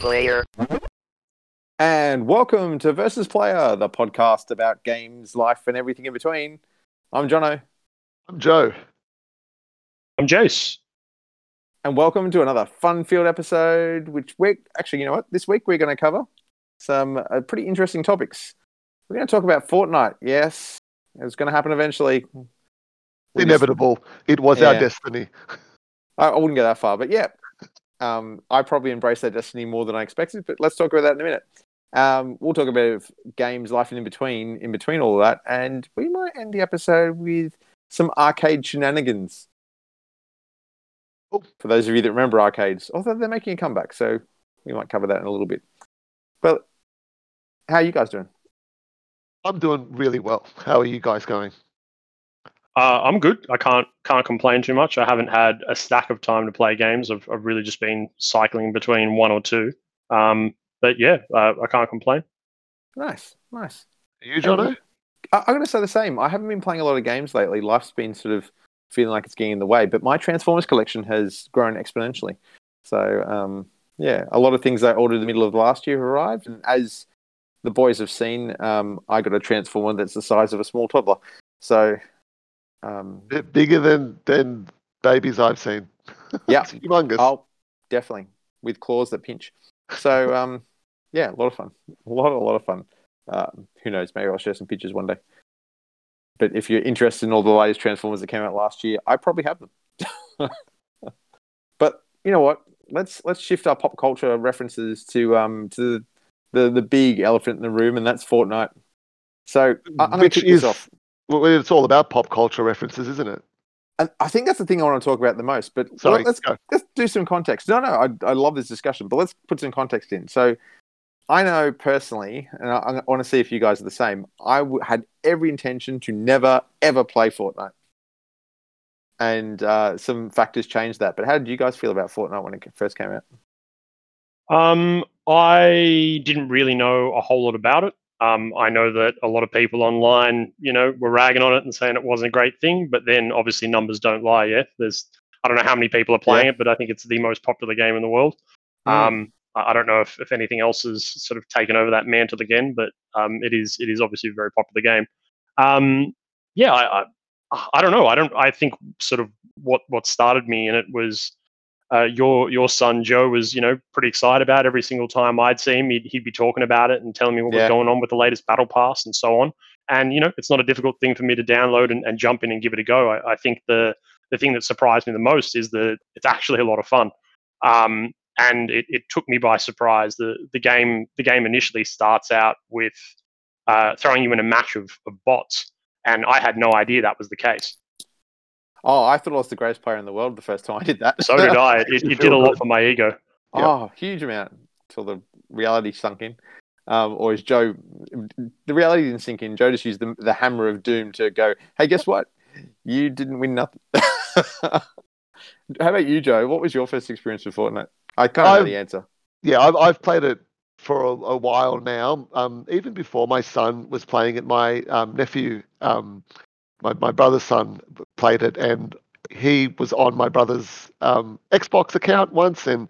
player. And welcome to Versus Player, the podcast about games, life, and everything in between. I'm Jono, I'm Joe. I'm Jace. and welcome to another fun field episode. Which week, actually, you know what? This week we're going to cover some uh, pretty interesting topics. We're going to talk about Fortnite. Yes, it's going to happen eventually. We just- Inevitable. It was our destiny. I, I wouldn't go that far, but yeah, um, I probably embraced that destiny more than I expected. But let's talk about that in a minute. Um, we'll talk about games, life, and in between, in between all of that, and we might end the episode with some arcade shenanigans. Oh. For those of you that remember arcades, although they're making a comeback, so we might cover that in a little bit. But how are you guys doing? I'm doing really well. How are you guys going? Uh, I'm good. I can't can't complain too much. I haven't had a stack of time to play games. I've, I've really just been cycling between one or two. Um, but yeah, uh, I can't complain. Nice, nice. Are you, Jono? I, I'm going to say the same. I haven't been playing a lot of games lately. Life's been sort of feeling like it's getting in the way, but my Transformers collection has grown exponentially. So, um, yeah, a lot of things I ordered in the middle of last year have arrived. And as the boys have seen, um, I got a Transformer that's the size of a small toddler. So, um, bigger than than babies I've seen. Yeah. it's humongous. I'll definitely with claws that pinch. So, um, yeah, a lot of fun. A lot, a lot of fun. Um, who knows? Maybe I'll share some pictures one day. But if you're interested in all the latest Transformers that came out last year, I probably have them. but you know what? Let's let's shift our pop culture references to um to the the, the big elephant in the room, and that's Fortnite. So I- I'm going to kick this off. Well, it's all about pop culture references, isn't it? And I think that's the thing I want to talk about the most. But Sorry. let's go. let's do some context. No, no, I, I love this discussion, but let's put some context in. So, I know personally, and I, I want to see if you guys are the same. I w- had every intention to never ever play Fortnite, and uh, some factors changed that. But how did you guys feel about Fortnite when it first came out? Um, I didn't really know a whole lot about it. Um, I know that a lot of people online, you know, were ragging on it and saying it wasn't a great thing. But then, obviously, numbers don't lie. Yeah, there's I don't know how many people are playing it, but I think it's the most popular game in the world. Mm. Um, I I don't know if, if anything else has sort of taken over that mantle again, but um, it is it is obviously a very popular game. Um, yeah, I, I I don't know. I don't. I think sort of what what started me in it was uh, your your son Joe was you know pretty excited about it. every single time I'd see him. He'd, he'd be talking about it and telling me what Yeah. was going on with the latest battle pass and so on. And you know, it's not a difficult thing for me to download and, and jump in and give it a go. I, I think the the thing that surprised me the most is that it's actually a lot of fun. Um, and it, it took me by surprise. The the game the game initially starts out with uh, throwing you in a match of, of bots, and I had no idea that was the case. Oh, I thought I was the greatest player in the world the first time I did that. So did I. It, Makes you it did a lot for my ego. Yeah. Oh, huge amount till the reality sunk in. Um, or is Joe? The reality didn't sink in. Joe just used the, the hammer of doom to go. Hey, guess what? You didn't win nothing. How about you, Joe? What was your first experience with Fortnite? I can't know I've- the answer. Yeah, I've, I've played it for a, a while now. Um, even before my son was playing it, my um, nephew, um, my my brother's son, played it, and he was on my brother's um, Xbox account once, and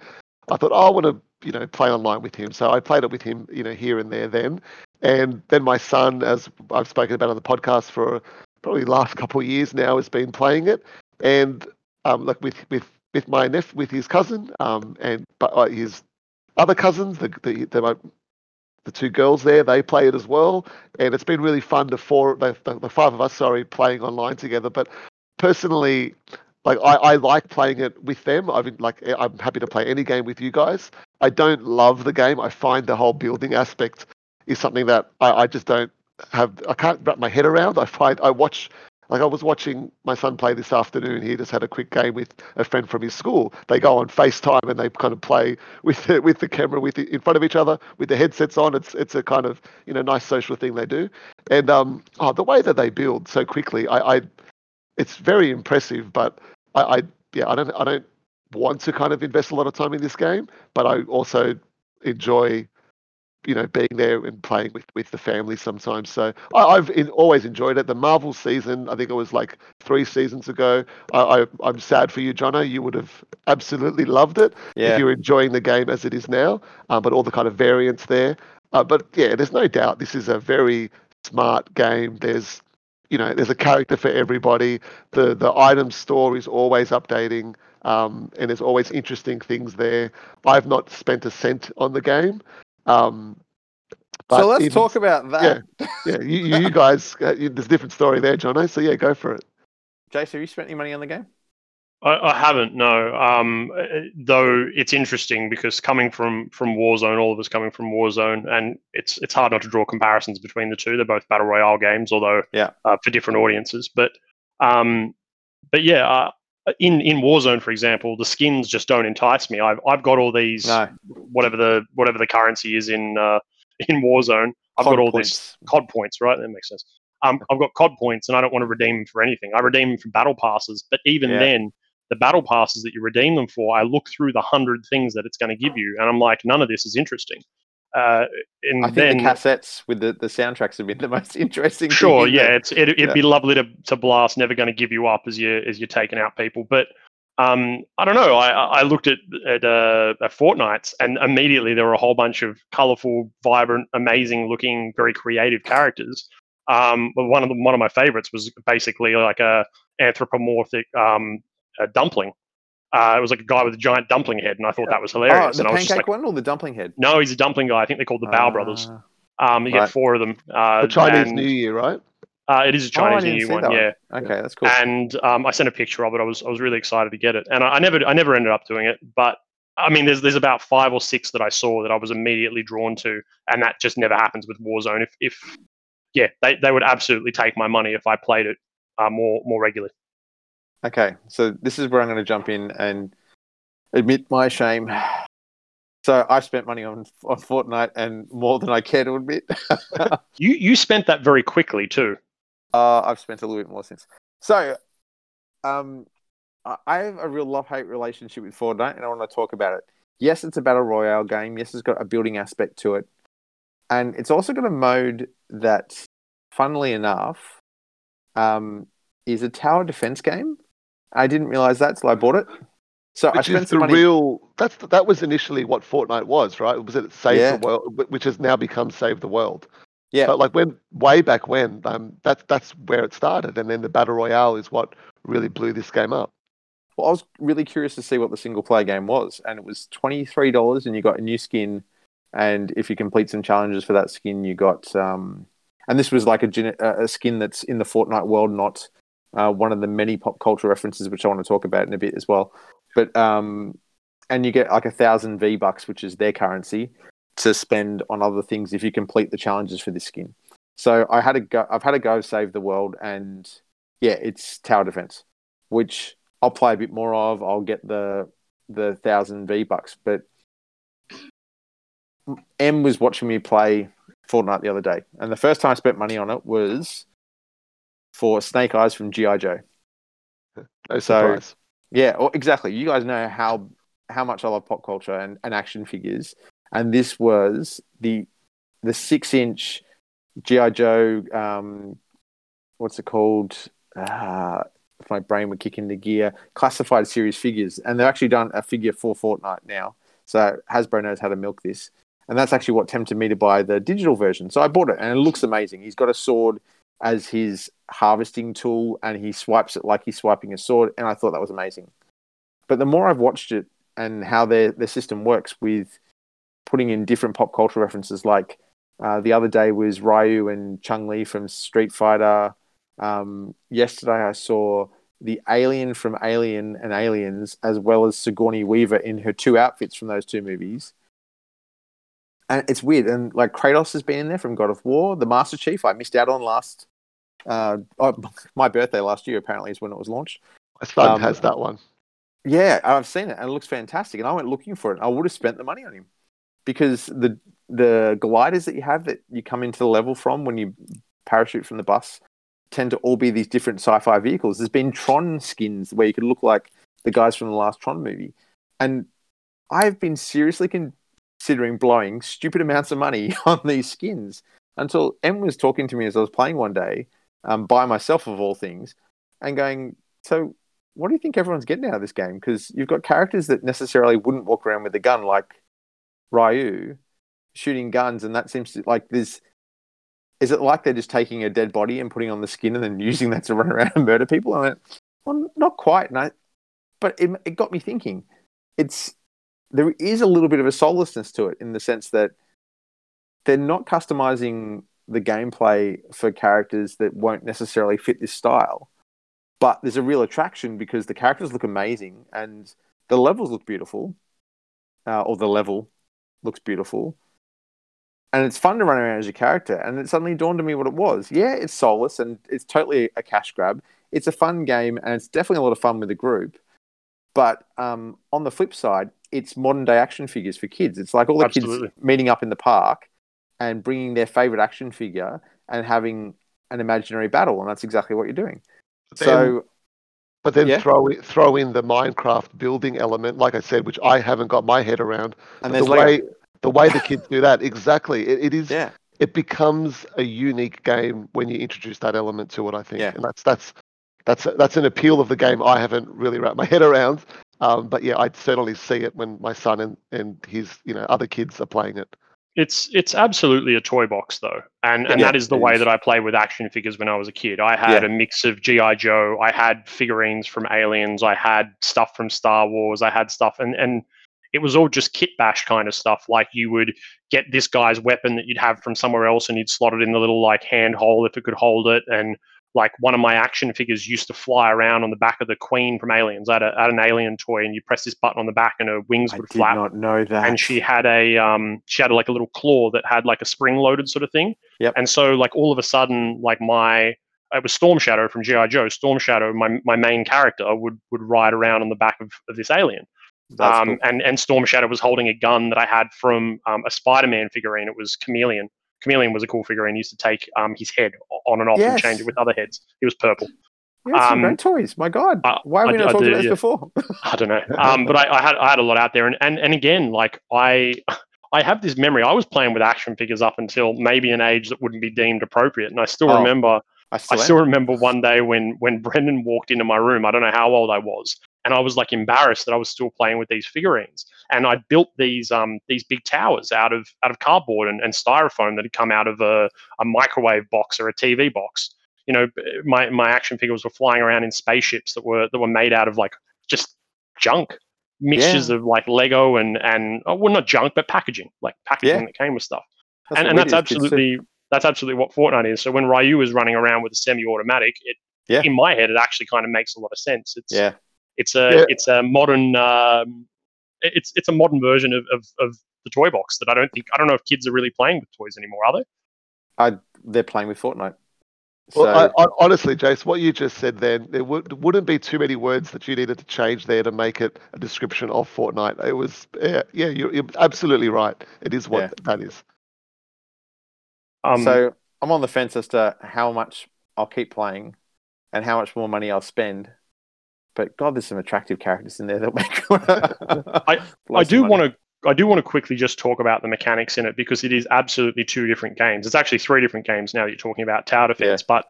I thought, oh, I want to, you know, play online with him. So I played it with him, you know, here and there. Then, and then my son, as I've spoken about on the podcast for probably the last couple of years now, has been playing it, and um, like with with with my nephew, with his cousin, um, and but uh, his other cousins, the the, the the two girls there, they play it as well, and it's been really fun. The four, the, the, the five of us, sorry, playing online together. But personally, like I, I like playing it with them. I've like eh, I'm happy to play any game with you guys. I don't love the game. I find the whole building aspect is something that I, I just don't have. I can't wrap my head around. I find I watch. Like I was watching my son play this afternoon. He just had a quick game with a friend from his school. They go on FaceTime and they kind of play with the, with the camera with the, in front of each other with the headsets on. It's it's a kind of you know nice social thing they do. And um, oh, the way that they build so quickly, I, I it's very impressive. But I, I yeah, I don't I don't want to kind of invest a lot of time in this game, but I also enjoy you know being there and playing with with the family sometimes. So I, I've in, always enjoyed it. The Marvel season, I think it was like three seasons ago. I, I am sad for you, Jono. You would have absolutely loved it Yeah. if you're enjoying the game as it is now. Uh, but all the kind of variants there. Uh, but yeah, there's no doubt this is a very smart game. There's you know there's a character for everybody. The the item store is always updating. Um, and there's always interesting things there. I've not spent a cent on the game, um, but so let's even- talk about that. Yeah, you, you you guys, uh, you, there's a different story there, Jono. So yeah, go for it. Jace, have you spent any money on the game? I, I haven't, no. Um, uh, though it's interesting because coming from from Warzone, all of us coming from Warzone, and it's it's hard not to draw comparisons between the two. They're both battle royale games, although Yeah. uh, for different audiences. But um, but yeah, uh, in in Warzone, for example, the skins just don't entice me. I've I've got all these No. whatever the whatever the currency is in uh, in Warzone. I've COD got all points. these COD points, right? That makes sense. Um, I've got COD points, and I don't want to redeem them for anything. I redeem them for battle passes, but even Yeah. then, the battle passes that you redeem them for, I look through the hundred things that it's going to give you, and I'm like, none of this is interesting. Uh, and I think then, the cassettes with the, the soundtracks have been the most interesting. sure, in yeah, it's it, it'd be lovely to to blast. Never going to give you up as you as you're taking out people, but. Um, I don't know. I, I looked at at, uh, at Fortnite, and immediately there were a whole bunch of colorful, vibrant, amazing-looking, very creative characters. Um, but one of them, one of my favorites was basically like a anthropomorphic um, a dumpling. Uh, it was like a guy with a giant dumpling head, and I thought that was hilarious. Oh, hilarious. the and I was just pancake like, one or the dumpling head? no, he's a dumpling guy. I think they're called the Bao Brothers. Ah, Um, you right. get four of them. Uh, The Chinese and, New Year, right? Uh, it is a Oh, Chinese didn't New Year one, one. yeah. Okay, that's cool. And um, I sent a picture of it. I was I was really excited to get it, and I, I never I never ended up doing it. But I mean, there's there's about five or six that I saw that I was immediately drawn to, and that just never happens with Warzone. If if yeah, they, they would absolutely take my money if I played it uh, more more regularly. Okay, so this is where I'm going to jump in and admit my shame. So I spent money on on Fortnite and more than I care to admit. You you spent that very quickly too. Uh, I've spent a little bit more since. So, um, I I have a real love hate relationship with Fortnite, and I want to talk about it. Yes, it's a battle royale game. Yes, it's got a building aspect to it, and it's also got a mode that, funnily enough, um, is a tower defense game. I didn't realize that till I bought it. So I Which spent is some the money. real. That's that was initially what Fortnite was, right? It was it Save Yeah. the World, which has now become Save the World. Yeah. But like when way back when, um, that's that's where it started, and then the battle royale is what really blew this game up. Well, I was really curious to see what the single player game was, and it was twenty three dollars, and you got a new skin, and if you complete some challenges for that skin, you got um, and this was like a a skin that's in the Fortnite world, not uh, one of the many pop culture references, which I want to talk about in a bit as well. But um, and you get like a thousand V bucks, which is their currency, to spend on other things if you complete the challenges for this skin. So I had a go. I've had a go save the world, and yeah, it's tower defense, which I'll play a bit more of. I'll get the the thousand V bucks, but M was watching me play Fortnite the other day, and the first time I spent money on it was for Snake Eyes from GI Joe. No So- surprise. Yeah, well, exactly. You guys know how how much I love pop culture and, and action figures, and this was the the six inch GI Joe. Um, what's it called? Uh, if my brain would kick into gear, classified series figures, and they've actually done a figure for Fortnite now. So Hasbro knows how to milk this, and that's actually what tempted me to buy the digital version. So I bought it, and it looks amazing. He's got a sword as his harvesting tool, and he swipes it like he's swiping a sword, and I thought that was amazing. But the more I've watched it and how their their system works with putting in different pop culture references, like uh, the other day was Ryu and Chun-Li from Street Fighter. Um, yesterday I saw the alien from Alien and Aliens, as well as Sigourney Weaver in her two outfits from those two movies. And it's weird. And like Kratos has been in there from God of War. The Master Chief I missed out on last. Uh, oh, my birthday last year apparently is when it was launched. My son um, has that one. Yeah, I've seen it and it looks fantastic. And I went looking for it. I would have spent the money on him because the the gliders that you have that you come into the level from when you parachute from the bus tend to all be these different sci-fi vehicles. There's been Tron skins where you could look like the guys from the last Tron movie, and I've been seriously considering blowing stupid amounts of money on these skins until M was talking to me as I was playing one day, um, by myself of all things, and going, "So, what do you think everyone's getting out of this game? Because you've got characters that necessarily wouldn't walk around with a gun, like Ryu, shooting guns, and that seems to like there's." Is it like they're just taking a dead body and putting on the skin and then using that to run around and murder people? I went, well, not quite. And I, but it, it got me thinking. It's there is a little bit of a soullessness to it in the sense that they're not customizing the gameplay for characters that won't necessarily fit this style. But there's a real attraction because the characters look amazing and the levels look beautiful, uh, or the level looks beautiful and it's fun to run around as your character. And it suddenly dawned on me what it was. Yeah, it's soulless and it's totally a cash grab. It's a fun game and it's definitely a lot of fun with the group. But um, on the flip side, it's modern day action figures for kids. It's like all the Absolutely. kids meeting up in the park and bringing their favorite action figure and having an imaginary battle, and that's exactly what you're doing. Then- so But then Yeah. throw in, throw in the Minecraft building element, like I said, which I haven't got my head around. and the way the way the kids do that, exactly. It, it is. yeah, It becomes a unique game when you introduce that element to it. I think, Yeah. and that's that's that's that's an appeal of the game I haven't really wrapped my head around. Um, but yeah, I'd certainly see it when my son and, and his you know other kids are playing it. It's it's absolutely a toy box though, and and Yeah, that is the way is. that I play with action figures when I was a kid. I had Yeah. a mix of GI Joe, I had figurines from Aliens, I had stuff from Star Wars, I had stuff, and and it was all just kit bash kind of stuff. Like you would get this guy's weapon that you'd have from somewhere else, and you'd slot it in the little like hand hole if it could hold it, and like one of my action figures used to fly around on the back of the Queen from Aliens. I had, a, I had an alien toy, and you press this button on the back, and her wings would fly. I would did flap not know that. and she had a um she had like a little claw that had like a spring loaded sort of thing Yep. and so like all of a sudden like my it was storm shadow from gi joe storm shadow my, my main character would would ride around on the back of, of this alien That's um cool. and and storm shadow was holding a gun that i had from um, a spider-man figurine it was chameleon chameleon was a cool figurine he used to take um his head on and off and change it with other heads he was purple yeah, some um, great toys. My God, uh, why have I we not talked about this yeah. before? I don't know. Um, but I, I had I had a lot out there, and, and and again, like I I have this memory. I was playing with action figures up until maybe an age that wouldn't be deemed appropriate, and I still Oh, remember. I I still, am. still remember one day when when Brendan walked into my room. I don't know how old I was, and I was like embarrassed that I was still playing with these figurines. And I built these um these big towers out of out of cardboard and, and styrofoam that had come out of a, a microwave box or a TV box. You know, my my action figures were flying around in spaceships that were that were made out of like just junk mixtures of like Lego and and oh, well not junk but packaging like packaging Yeah. that came with stuff That's and, and that's did as kids too. absolutely that's absolutely what Fortnite is. So when Ryu is running around with a semi-automatic, it Yeah. in my head it actually kind of makes a lot of sense. It's Yeah, it's a Yeah. it's a modern um, it's it's a modern version of, of of the toy box that I don't think I don't know if kids are really playing with toys anymore, are they? I they're playing with Fortnite. So Well, I, I, honestly, Jace, what you just said then, there would, wouldn't be too many words that you needed to change there to make it a description of Fortnite. It was, yeah, yeah you're, you're absolutely right. It is what Yeah. that is. Um, so I'm on the fence as to how much I'll keep playing and how much more money I'll spend. But God, there's some attractive characters in there that make. I do want to I do want to quickly just talk about the mechanics in it because it is absolutely two different games. It's actually three different games now that you're talking about tower defense. But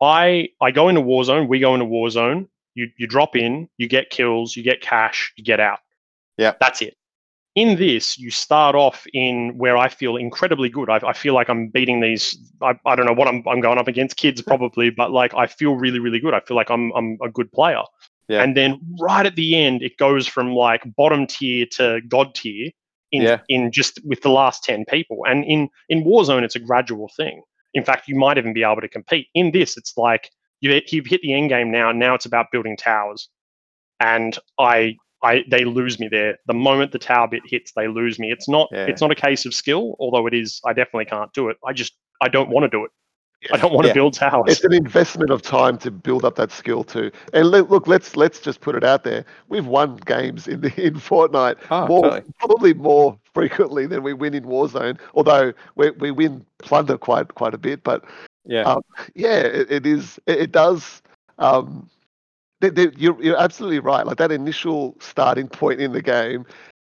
I I go into Warzone, we go into Warzone, you you drop in, you get kills, you get cash, you get out. Yeah. That's it. In this, you start off in where I feel incredibly good. I, I feel like I'm beating these. I, I don't know what I'm, I'm going up against, kids probably, but like I feel really, really good. I feel like I'm, I'm a good player. Yeah. And then right at the end, it goes from like bottom tier to god tier in, Yeah. in just with the last 10 people. And in, in Warzone, it's a gradual thing. In fact, you might even be able to compete. In this, it's like you, you've hit the end game now. Now it's about building towers. And I, I, they lose me there. The moment the tower bit hits, they lose me. It's not, Yeah. it's not a case of skill, although it is. I definitely can't do it. I just, I don't want to do it. I don't want to build towers. It's an investment of time to build up that skill too. And le- look, let's let's just put it out there. We've won games in the in Fortnite Oh, more, totally. probably more frequently than we win in Warzone. Although we we win plunder quite quite a bit, but Yeah. Um, yeah, it, it is. It, it does. Um, th- th- you're, you're absolutely right. Like that initial starting point in the game,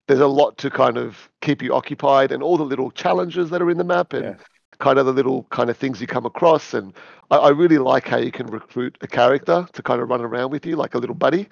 there's a lot to kind of keep you occupied, and all the little challenges that are in the map, and Yeah. Kind of the little kind of things you come across. And I, I really like how you can recruit a character to kind of run around with you like a little buddy.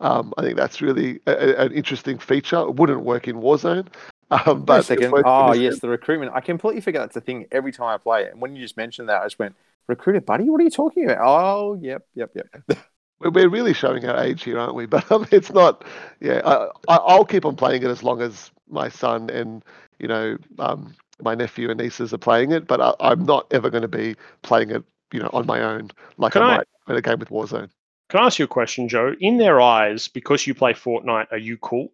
Um, I think that's really a, a- an interesting feature. It wouldn't work in Warzone, um, but second. Oh, yes, the recruitment. I completely forget that's a thing every time I play it. And when you just mentioned that, I just went, recruiter, buddy? What are you talking about? Oh, yep, yep, yep. We're, really showing our age here, aren't we? But um, it's not. Yeah, I, I, I'll keep on playing it as long as my son and you know um, my nephew and nieces are playing it. But I, I'm not ever going to be playing it, you know, on my own like Can I I- in a game with Warzone. Can I ask you a question, Joe? In their eyes, because you play Fortnite, are you cool?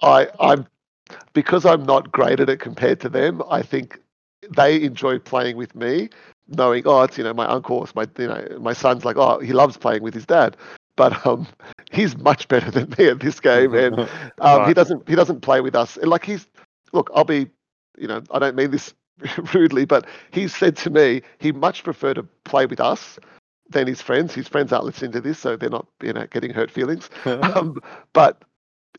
I, I'm because I'm not great at it compared to them. I think they enjoy playing with me, knowing oh, it's you know my uncle, it's my you know my son's like oh he loves playing with his dad, but um he's much better than me at this game, and um, he doesn't he doesn't play with us. Like he's look, I'll be you know I don't mean this rudely, but he said to me he much prefer to play with us than his friends. His friends aren't listening to this, so they're not you know getting hurt feelings. Um, but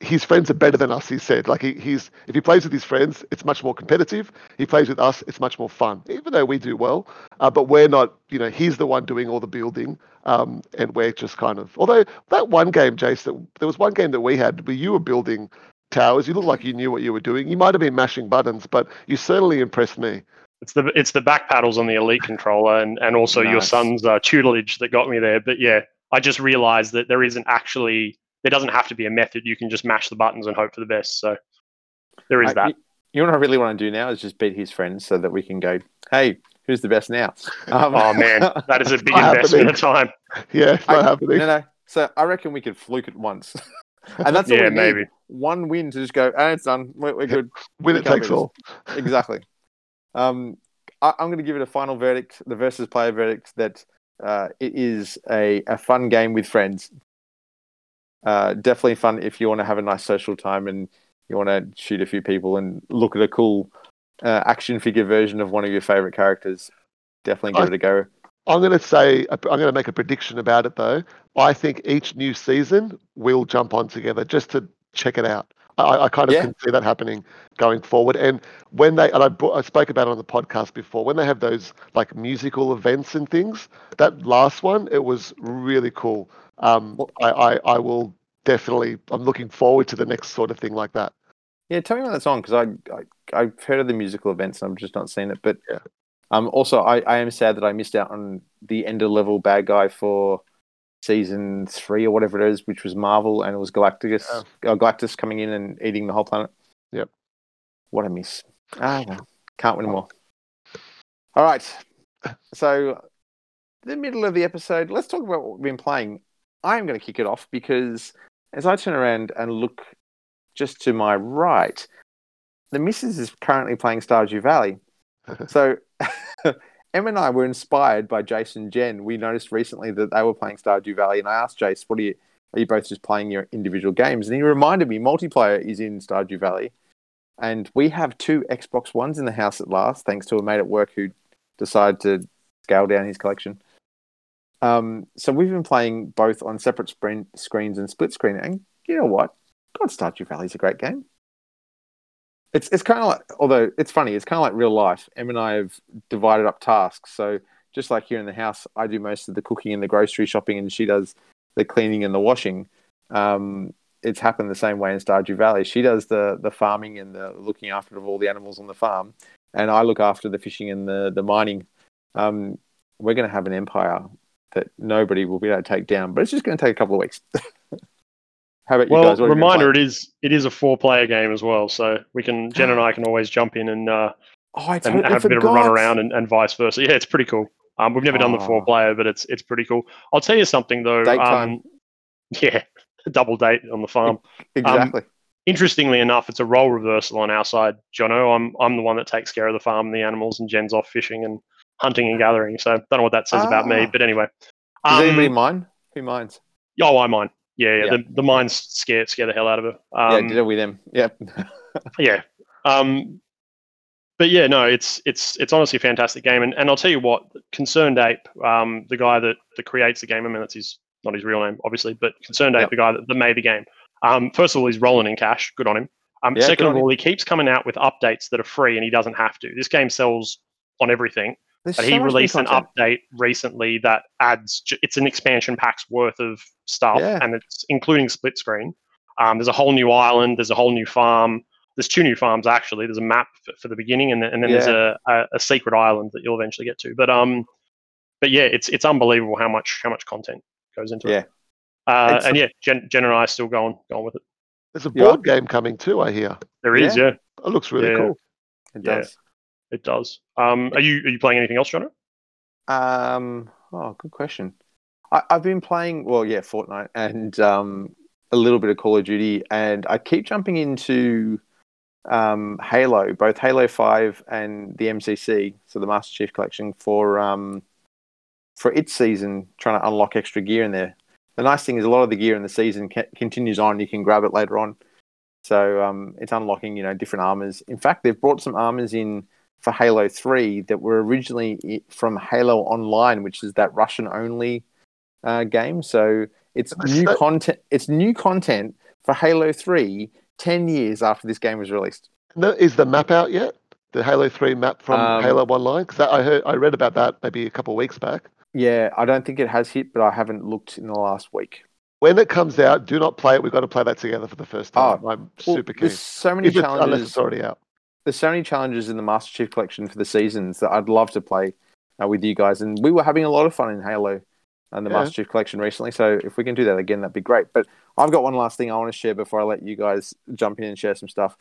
his friends are better than us. He said, like he, he's if he plays with his friends, it's much more competitive. He plays with us, it's much more fun. Even though we do well, uh, but we're not. You know, he's the one doing all the building, um, and we're just kind of. Although that one game, Jace, that there was one game that we had where you were building towers. You looked like you knew what you were doing. You might have been mashing buttons, but you certainly impressed me. It's the it's the back paddles on the elite controller and, and also your son's uh, tutelage that got me there. But yeah, I just realized that there isn't actually there doesn't have to be a method. You can just mash the buttons and hope for the best. So there is I- that. You, you know what I really want to do now is just beat his friends so that we can go, hey, who's the best now? Um, Oh man, that is a big investment happening. of time. Yeah, it's not I- happening. No, no. So I reckon we could fluke it once. and that's Yeah, we need. maybe. One win to just go, oh, it's done. We're, we're good. Win it takes all. exactly. Um, I, I'm going to give it a final verdict, the versus player verdict, that uh, it is a, a fun game with friends. Uh, definitely fun if you want to have a nice social time and you want to shoot a few people and look at a cool uh, action figure version of one of your favorite characters. Definitely give I- it a go. I'm going to say I'm going to make a prediction about it though. I think each new season we'll jump on together just to check it out. I, I kind of Yeah. can see that happening going forward. And when they and I, brought, I spoke about it on the podcast before, when they have those like musical events and things, that last one it was really cool. Um, Well- I, I I will definitely. I'm looking forward to the next sort of thing like that. Yeah, tell me about that song because I, I I've heard of the musical events and I've just not seen it. But Yeah. Um, also I, I am sad that I missed out on the end of level bad guy for season three or whatever it is, which was Marvel and it was Galactus uh, Galactus coming in and eating the whole planet. Yep. What a miss. Ah, well, can't win them all. All right, so the middle of the episode. Let's talk about what we've been playing. I'm going to kick it off because as I turn around and look just to my right, the missus is currently playing Stardew Valley. so Em and I were inspired by Jason Jen. We noticed recently that they were playing Stardew Valley, and I asked Jace, "What are you? Are you both just playing your individual games?" And he reminded me multiplayer is in Stardew Valley, and we have two Xbox Ones in the house at last, thanks to a mate at work who decided to scale down his collection. Um, so we've been playing both on separate screens and split screen, and you know what? God, Stardew Valley is a great game. It's it's kind of like, although it's funny, it's kind of like real life. Em and I have divided up tasks. So just like here in the house, I do most of the cooking and the grocery shopping, and she does the cleaning and the washing. Um, it's happened the same way in Stardew Valley. She does the the farming and the looking after of all the animals on the farm, and I look after the fishing and the the mining. Um, we're going to have an empire that nobody will be able to take down, but it's just going to take a couple of weeks. How about you Well, guys? What have you reminder, it is it is a four player game as well, so we can Jen and I can always jump in and uh, Oh, and totally have a bit of a run around and, and vice versa. Yeah, it's pretty cool. Um, we've never done the four-player, but it's it's pretty cool. I'll tell you something though. Um, time. Yeah, double date on the farm. Exactly. Interestingly enough, it's a role reversal on our side. Jono, I'm I'm the one that takes care of the farm and the animals, and Jen's off fishing and hunting and gathering. So don't know what that says about me, Ah. but anyway. Does Um, anybody mind? Who minds? Oh, I mind. Yeah, yeah. Yeah. The, the mines scare scare the hell out of her. yeah, Um, did it with them. Yep. yeah. Um, but yeah, no, it's it's it's honestly a fantastic game, and, and I'll tell you what, ConcernedApe, um, the guy that, that creates the game, I mean that's his not his real name, obviously, but ConcernedApe, Yep. the guy that, that made the game. Um, first of all, he's rolling in cash. Good on him. Um, Yeah, second of all, he keeps coming out with updates that are free, and he doesn't have to. This game sells on everything, There's but so he released an update recently that adds it's an expansion pack's worth of stuff, Yeah. and it's including split screen. Um, there's a whole new island. There's a whole new farm. There's two new farms actually. There's a map for, for the beginning, and then, and then there's a, a, a secret island that you'll eventually get to. But um, but yeah, it's it's unbelievable how much how much content goes into Yeah. it. Uh, and yeah, Jen, Jen and I are still going going with it. There's a Yeah. board game coming too, I hear. There is, yeah, It looks really Yeah. cool. It Yeah. does. It does. Um, are you are you playing anything else, Jono? Um, oh, good question. I, I've been playing, well, yeah, Fortnite and um, a little bit of Call of Duty, and I keep jumping into um, Halo, both Halo Five and the MCC, so the Master Chief Collection for um, for its season, trying to unlock extra gear in there. The nice thing is a lot of the gear in the season ca- continues on. You can grab it later on, so um, it's unlocking you know different armors. In fact, they've brought some armors in for Halo 3 that were originally from Halo Online, which is that Russian only uh, game. So it's new content. It's new content for Halo 3 10 years after this game was released. No, is the map out yet? The Halo 3 map from Um, Halo Online? Because I heard, I read about that maybe a couple of weeks back. Yeah, I don't think it has hit, but I haven't looked in the last week. When it comes out, do not play it. We've got to play that together for the first Oh, time. I'm Well, super keen. there's so many If it's- unless challenges. it's already out. There's so many challenges in the Master Chief Collection for the seasons that I'd love to play uh, with you guys. And we were having a lot of fun in Halo and the Yeah. Master Chief Collection recently. So if we can do that again, that'd be great. But I've got one last thing I want to share before I let you guys jump in and share some stuff.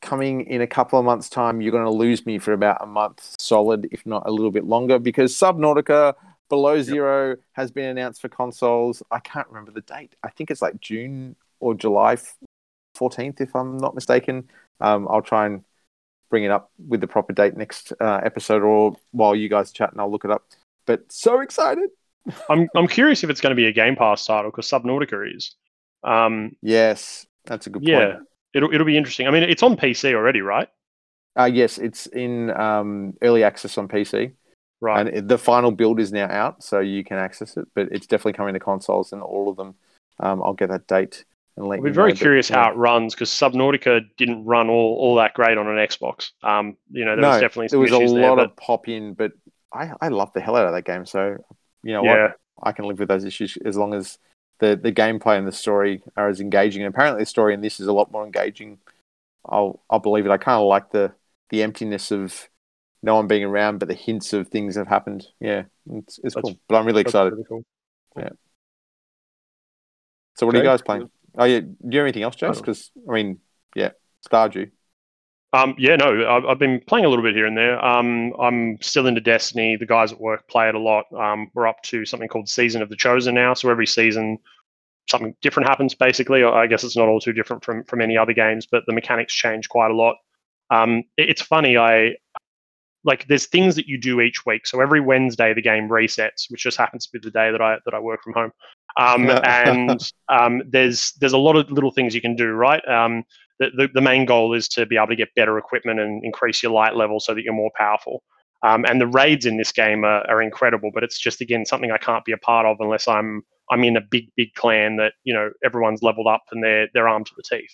Coming in a couple of months' time, you're going to lose me for about a month solid, if not a little bit longer, because Subnautica Below Zero has been announced for consoles. I can't remember the date. I think it's like June or July 14th, if I'm not mistaken. Um, I'll try and bring it up with the proper date next uh, episode or while you guys chat and I'll look it up. But so excited. I'm I'm curious if it's going to be a Game Pass title because Subnautica is. Um, Yes, that's a good yeah, point. Yeah, it'll it'll be interesting. I mean, it's on PC already, right? Uh, yes, it's in um, early access on PC. Right. And the final build is now out, so you can access it, but it's definitely coming to consoles and all of them. Um, I'll get that date and let I'll be very curious yeah. how it runs because Subnautica didn't run all, all that great on an Xbox. Um, you know, there no, was definitely there was a lot there, of pop in, but I, I love the hell out of that game. So, you know yeah, I can live with those issues as long as the, the gameplay and the story are as engaging. And apparently, the story in this is a lot more engaging. I'll I'll believe it. I kind of like the the emptiness of no one being around, but the hints of things have happened. Yeah, it's, it's That's- cool. But I'm really excited. really cool. So, what are you guys playing? Oh yeah, do you have anything else? Oh. Because I mean, yeah, Stardew. Um, yeah, no, I've, I've been playing a little bit here and there. Um, I'm still into Destiny. The guys at work play it a lot. Um, we're up to something called Season of the Chosen now. So every season, something different happens. Basically, I I guess it's not all too different from from any other games, but the mechanics change quite a lot. Um, it- it's funny. I like there's things that you do each week. So every Wednesday the game resets, which just happens to be the day that I that I work from home. Um, and um, there's there's a lot of little things you can do, right? Um, the, the, the main goal is to be able to get better equipment and increase your light level so that you're more powerful. Um, and the raids in this game are, are incredible, but it's just again something I can't be a part of unless I'm I'm in a big big clan that you know everyone's leveled up and they're they're armed to the teeth.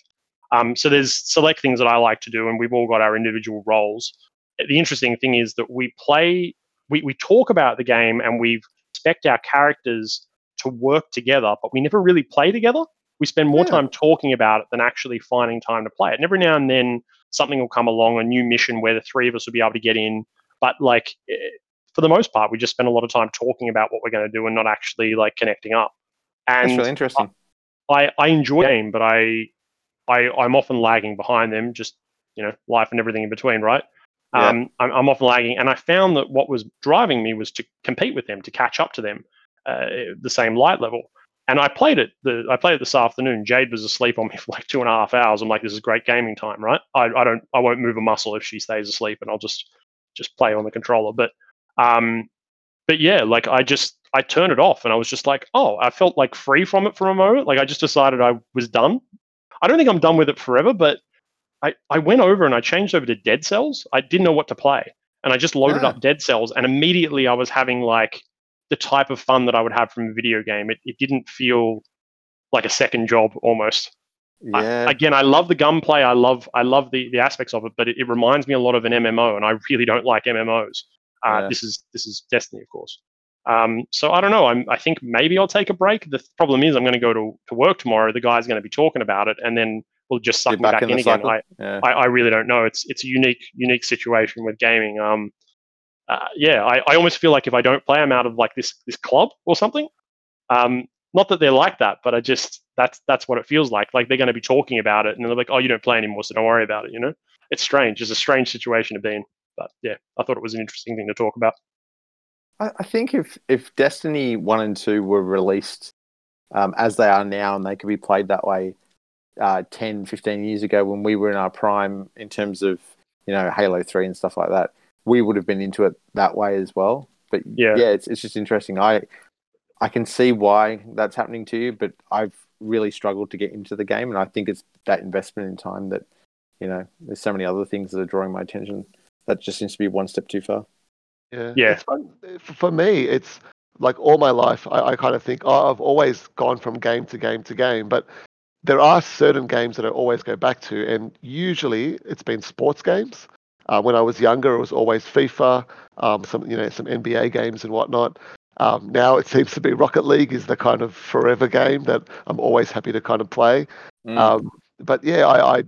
Um, so there's select things that I like to do, and we've all got our individual roles. The interesting thing is that we play, we, we talk about the game, and we expect our characters to work together, but we never really play together we spend more Yeah. time talking about it than actually finding time to play it. And every now and then something will come along, a new mission where the three of us will be able to get in. But like eh, for the most part, we just spend a lot of time talking about what we're going to do and not actually like connecting up. That's And really interesting. I, I enjoy the game, but I, I I'm often lagging behind them. Just you know, life and everything in between, right? Yeah. Um, I'm, I'm often lagging, and I found that what was driving me was to compete with them, to catch up to them, uh, the same light level. And I played it. The, I played it this afternoon. Jade was asleep on me for like two and a half hours. I'm like, this is great gaming time, right? I, I don't, I won't move a muscle if she stays asleep, and I'll just just play on the controller. But um, but yeah, like I just I turned it off, and I was just like, oh, I felt like free from it for a moment. Like I just decided I was done. I don't think I'm done with it forever, but I, I went over and I changed over to Dead Cells. I didn't know what to play. And I just loaded Ah. up Dead Cells and immediately I was having like the type of fun that I would have from a video game. It, it didn't feel like a second job almost. Yeah. I, again, I love the gunplay. I love I love the, the aspects of it, but it, it reminds me a lot of an MMO, and I really don't like MMOs. Uh, Yeah. This is this is Destiny, of course. Um, so I don't know. I'm, I think maybe I'll take a break. The problem is I'm going to go to, to work tomorrow. The guy's going to be talking about it, and then we'll just suck You're me back back, in in, again. I, yeah. I, I really don't know. It's it's a unique unique situation with gaming. Um, uh, yeah, I, I almost feel like if I don't play, I'm out of like this this club or something. Um, not that they're like that, but I just that's that's what it feels like. Like they're going to be talking about it, and they're like, "Oh, you don't play anymore, so don't worry about it." You know, it's strange. It's a strange situation to be in. But yeah, I thought it was an interesting thing to talk about. I, I think if if Destiny one and two were released um, as they are now, and they could be played that way uh, 10, 15 years ago when we were in our prime in terms of you know Halo three and stuff like that, we would have been into it that way as well. But Yeah. yeah, it's it's just interesting. I I can see why that's happening to you, but I've really struggled to get into the game, and I think it's that investment in time that you know there's so many other things that are drawing my attention. That just seems to be one step too far. Yeah. Yeah. It's fun. For for me, it's like all my life, I, I kind of think, oh, I've always gone from game to game to game. But there are certain games that I always go back to. And usually it's been sports games. Uh, when I was younger, it was always FIFA, um, some, you know, some NBA games and whatnot. Um, now it seems to be Rocket League is the kind of forever game that I'm always happy to kind of play. Mm. Um, but yeah, I, I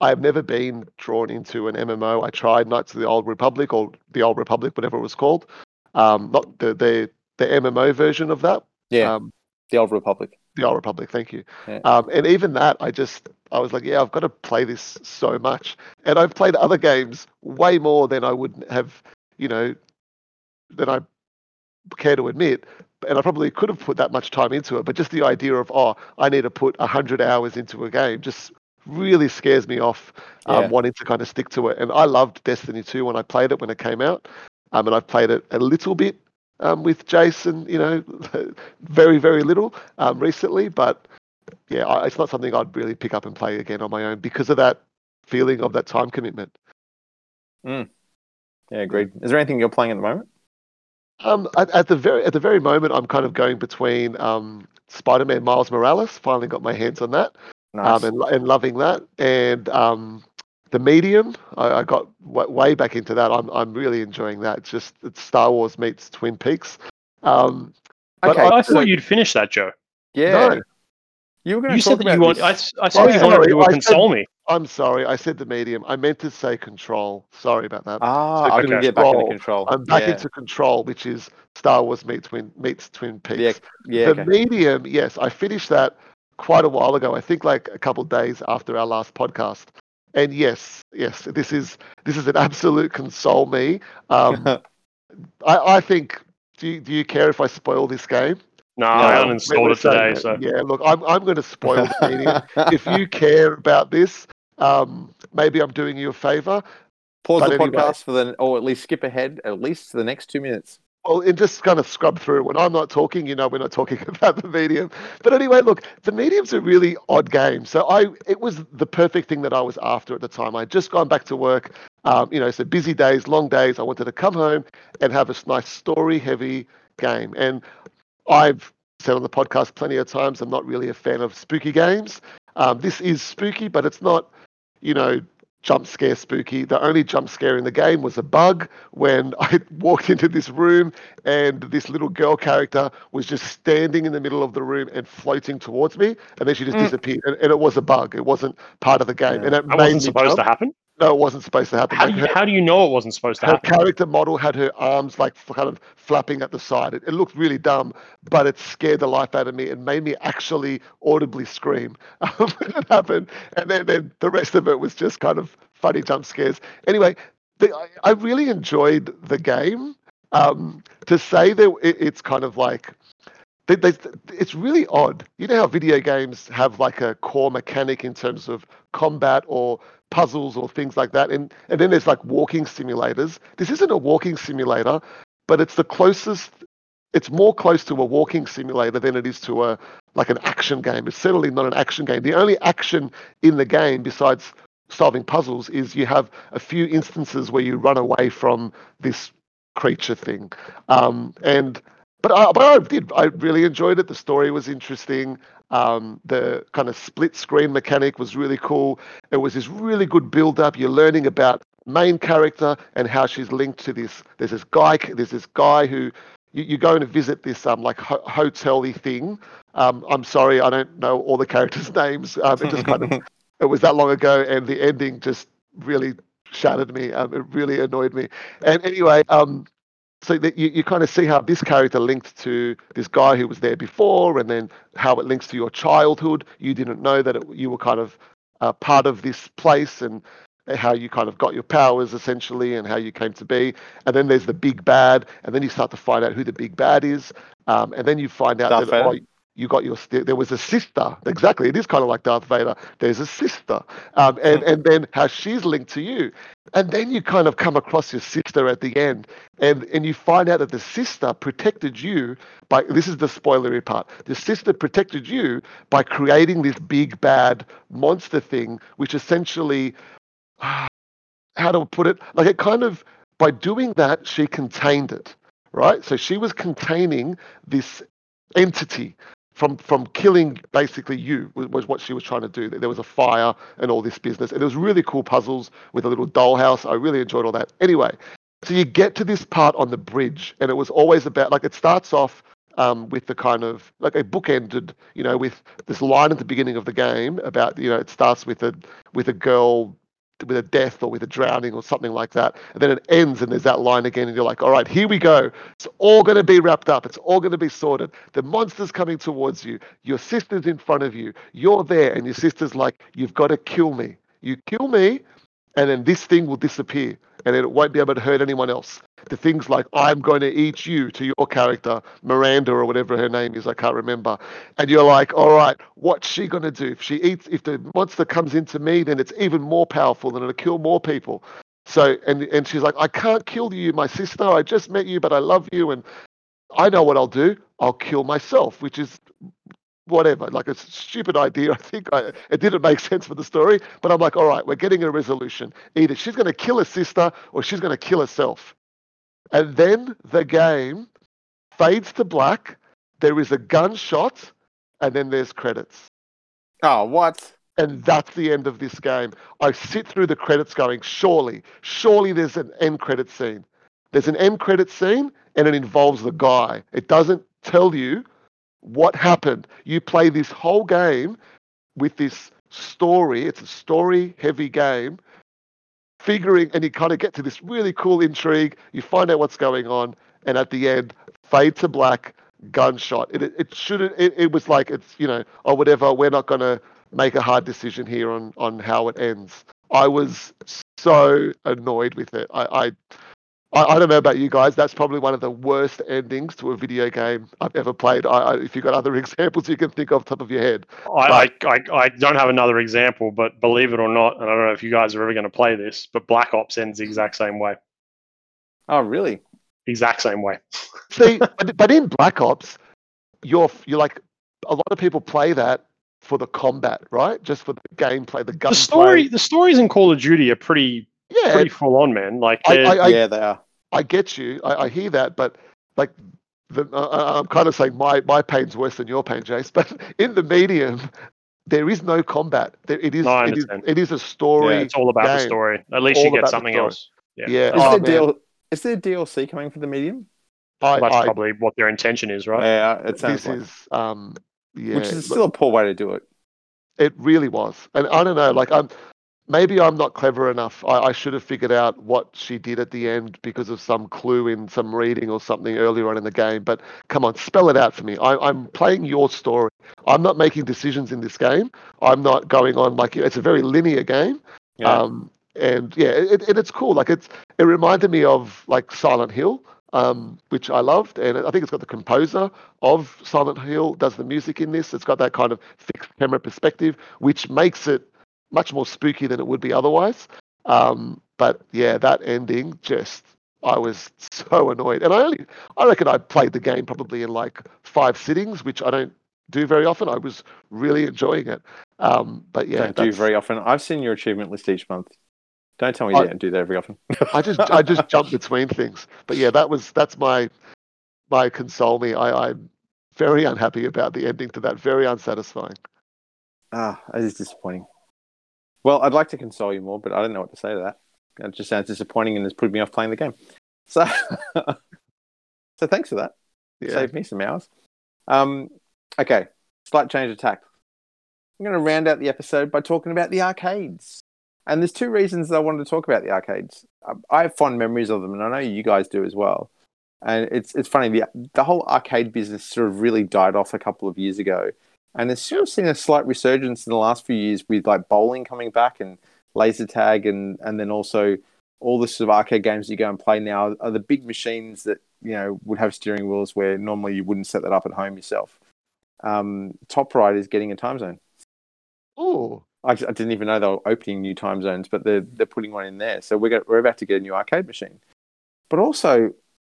I've never been drawn into an MMO. I tried Knights of the Old Republic or the Old Republic, whatever it was called. Um, not the the the MMO version of that. yeah, Um, the old Republic. The Old Republic, thank you. Yeah. Um, and even that, I just I was like, yeah, I've got to play this so much. And I've played other games way more than I would have, you know, than I care to admit. And I probably could have put that much time into it. But just the idea of, oh, I need to put hundred hours into a game just really scares me off um, Yeah. wanting to kind of stick to it. And I loved Destiny 2 when I played it when it came out. Um, and I've played it a little bit um, with Jason, you know, very, very little um, recently. But yeah, I, it's not something I'd really pick up and play again on my own because of that feeling of that time commitment. Yeah, agreed. Is there anything you're playing at the moment? Um, at, at the very at the very moment, I'm kind of going between um, Spider-Man Miles Morales. Finally got my hands on that, Nice. um, and, and loving that. And um, the Medium, I, I got w- way back into that. I'm I'm really enjoying that. It's just it's Star Wars meets Twin Peaks. Um, but okay, I so- thought you'd finish that, Joe. yeah. no. You were going You to said talk that about you want. this. I, s- I saw Oh, you wanted to do I a said- console me. I'm sorry, I said the Medium. I meant to say Control. Sorry about that. Ah, So I can okay. get back into Control. control. I'm back yeah. into Control, which is Star Wars meets Twin meets Twin Peaks. Yeah, yeah, the okay. medium, yes, I finished that quite a while ago. I think like a couple of days after our last podcast. And yes, yes, this is this is an absolute console me. Um, I, I think. Do you, do you care if I spoil this game? No, I No, uninstalled We're it today. So yeah, look, I'm I'm going to spoil the medium. if you care about this, um, maybe I'm doing you a favor. Pause but the anyway. podcast for the, or at least skip ahead at least to the next two minutes. Well, and just kind of scrub through. When I'm not talking, you know, we're not talking about the medium. But anyway, look, the medium's a really odd game. So I, it was the perfect thing that I was after at the time. I'd just gone back to work. Um, you know, so busy days, long days. I wanted to come home and have a nice story-heavy game. And I've said on the podcast plenty of times, I'm not really a fan of spooky games. Um, this is spooky, but it's not, you know, jump scare spooky. The only jump scare in the game was a bug when I walked into this room and this little girl character was just standing in the middle of the room and floating towards me, and then she just Mm. disappeared. And, and it was a bug. It wasn't part of the game, Yeah. and it that wasn't supposed to happen. No, it wasn't supposed to happen. How Like, do you her- how do you know it wasn't supposed to her happen? Her character model had her arms like kind of flapping at the side. It, it looked really dumb, but it scared the life out of me and made me actually audibly scream um, when it happened. And then, then the rest of it was just kind of funny jump scares. Anyway, the, I, I really enjoyed the game. Um, to say that it, it's kind of like they, they, it's really odd. You know how video games have like a core mechanic in terms of combat or puzzles or things like that, and and then there's like walking simulators. This isn't a walking simulator, but it's the closest. It's more close to a walking simulator than it is to a like an action game. It's certainly not an action game. The only action in the game besides solving puzzles is you have a few instances where you run away from this creature thing, um, and but I, but I did. I really enjoyed it. The story was interesting. Um, the kind of split screen mechanic was really cool. It was this really good build up. You're learning about main character and how she's linked to this. There's this guy. There's this guy who you, you go to visit this um like ho- hotel-y thing. Um, I'm sorry, I don't know all the characters' names. Um, it just kind of it was that long ago, and the ending just really shattered me. Um, it really annoyed me. And anyway, um, so that you, you kind of see how this character linked to this guy who was there before, and then how it links to your childhood. You didn't know that it, you were kind of uh, part of this place, and how you kind of got your powers essentially, and how you came to be. And then there's the big bad, and then you start to find out who the big bad is, um, and then you find out Darth that oh? You got your there was a sister exactly it is kind of like darth vader there's a sister um, and and then how she's linked to you. And then you kind of come across your sister at the end and and you find out that the sister protected you by this is the spoilery part the sister protected you by creating this big bad monster thing which essentially how to put it? Like it kind of by doing that she contained it right? So she was containing this entity from from killing basically you was, was what she was trying to do. There was a fire and all this business, and it was really cool puzzles with a little dollhouse. I really enjoyed all that. Anyway, so you get to this part on the bridge, and it was always about like it starts off um, with the kind of like a book ended, you know, with this line at the beginning of the game about you know it starts with a with a girl with a death or with a drowning or something like that. And then it ends and there's that line again, and you're like, all right, here we go. It's all going to be wrapped up. It's all going to be sorted. The monster's coming towards you. Your sister's in front of you. You're there, and your sister's like, you've got to kill me. You kill me, and then this thing will disappear and it won't be able to hurt anyone else. The things like I'm going to eat you to your character, Miranda or whatever her name is, I can't remember. And you're like, all right, what's she going to do? If she eats, if the monster comes into me, then it's even more powerful and it'll kill more people. So and and she's like, I can't kill you, my sister. I just met you, but I love you, and I know what I'll do. I'll kill myself, which is whatever, like a stupid idea. I think I, it didn't make sense for the story, but I'm like, all right, we're getting a resolution. Either she's going to kill her sister or she's going to kill herself. And then the game fades to black. There is a gunshot, and then there's credits. Oh, what? And that's the end of this game. I sit through the credits going, surely, surely there's an end credit scene. There's an end credit scene, and it involves the guy. It doesn't tell you what happened. You play this whole game with this story. It's a story heavy game, figuring, and you kind of get to this really cool intrigue. You find out what's going on, and at the end, fade to black, gunshot. It, it, it shouldn't, it, it was like, it's, you know, or whatever, we're not going to make a hard decision here on, on how it ends. I was so annoyed with it. I, I I, I, don't know about you guys. That's probably one of the worst endings to a video game I've ever played. I, I, if you've got other examples you can think of top of your head. I, I, I, don't have another example, but believe it or not, and I don't know if you guys are ever going to play this, but Black Ops ends the exact same way. Oh, really? Exact same way. See, but, but in Black Ops, you're you're like a lot of people play that for the combat, right? Just for the gameplay, the gunplay. The story, the stories in Call of Duty are pretty yeah, pretty full on, man. Like, I, I, I, yeah, they are. I get you. I, I hear that, but like, the, uh, I'm kind of saying my my pain's worse than your pain, Jace. But in the medium, there is no combat. There, it is. No, it is. It is a story. Yeah, it's all about game. the story. At least All you get something else. Yeah, Yeah. Is, Oh, there man. DL- is there DLC coming for the medium? I, that's I, probably what their intention is, right? Yeah, it sounds this like. is um yeah, Which is look, still a poor way to do it. it really was. And I don't know, like I'm maybe I'm not clever enough. I, I should have figured out what she did at the end because of some clue in some reading or something earlier on in the game. But come on, spell it out for me. I, I'm playing your story. I'm not making decisions in this game. I'm not going on like it's a very linear game. Yeah. Um, and yeah, it, it, it's cool. Like it's it reminded me of like Silent Hill, um, which I loved, and I think it's got the composer of Silent Hill does the music in this. It's got that kind of fixed camera perspective, which makes it much more spooky than it would be otherwise. Um, but yeah, that ending just I was so annoyed, and I only I reckon I played the game probably in like five sittings, which I don't do very often. I was really enjoying it. Um, but yeah, don't do very often. I've seen your achievement list each month. Don't tell me I- you don't do that very often. I just I just jump between things. But yeah, that was that's my my console me. I, I very unhappy about the ending to that. Very unsatisfying. Ah, it is disappointing. Well, I'd like to console you more, but I don't know what to say to that. It just sounds disappointing and has put me off playing the game. So, so thanks for that. Yeah. Saved me some hours. Um, okay, slight change of tack. I'm going to round out the episode by talking about the arcades. And there's two reasons that I wanted to talk about the arcades. I- I have fond memories of them, and I know you guys do as well. And it's it's funny the the whole arcade business sort of really died off a couple of years ago, and it's sort of seen a slight resurgence in the last few years with like bowling coming back and laser tag, and and then also all the sort of arcade games you go and play now are the big machines that you know would have steering wheels where normally you wouldn't set that up at home yourself. Um, Top Ryde is getting a time zone. Oh, I, I didn't even know they were opening new time zones, but they're they're putting one in there. So we're go, we're about to get a new arcade machine. But also,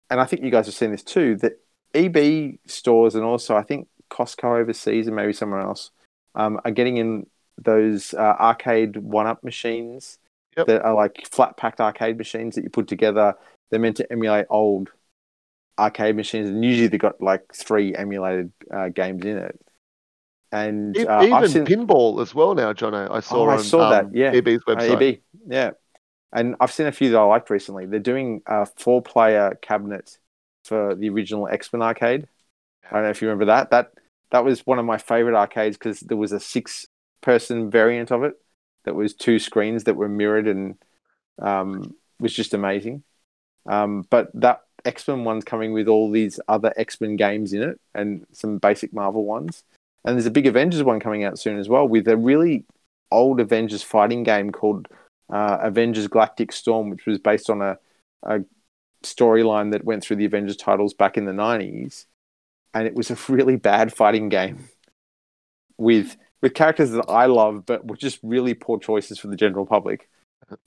and I think you guys have seen this too, that EB stores and also I think Costco overseas and maybe somewhere else um, are getting in those uh, Arcade1Up machines Yep. that are like flat packed arcade machines that you put together. They're meant to emulate old arcade machines, and usually they've got like three emulated uh, games in it. And uh, even seen- pinball as well now, Jono. I saw Oh, I on saw that, um, yeah. EB's Uh, website. EB, yeah. And I've seen a few that I liked recently. They're doing a four-player cabinet for the original X-Men arcade. I don't know if you remember that. That that was one of my favorite arcades because there was a six-person variant of it that was two screens that were mirrored and um, was just amazing. Um, but that X-Men one's coming with all these other X-Men games in it and some basic Marvel ones. And there's a big Avengers one coming out soon as well with a really old Avengers fighting game called uh, Avengers Galactic Storm, which was based on a, a storyline that went through the Avengers titles back in the 90s. And it was a really bad fighting game with with characters that I love, but were just really poor choices for the general public.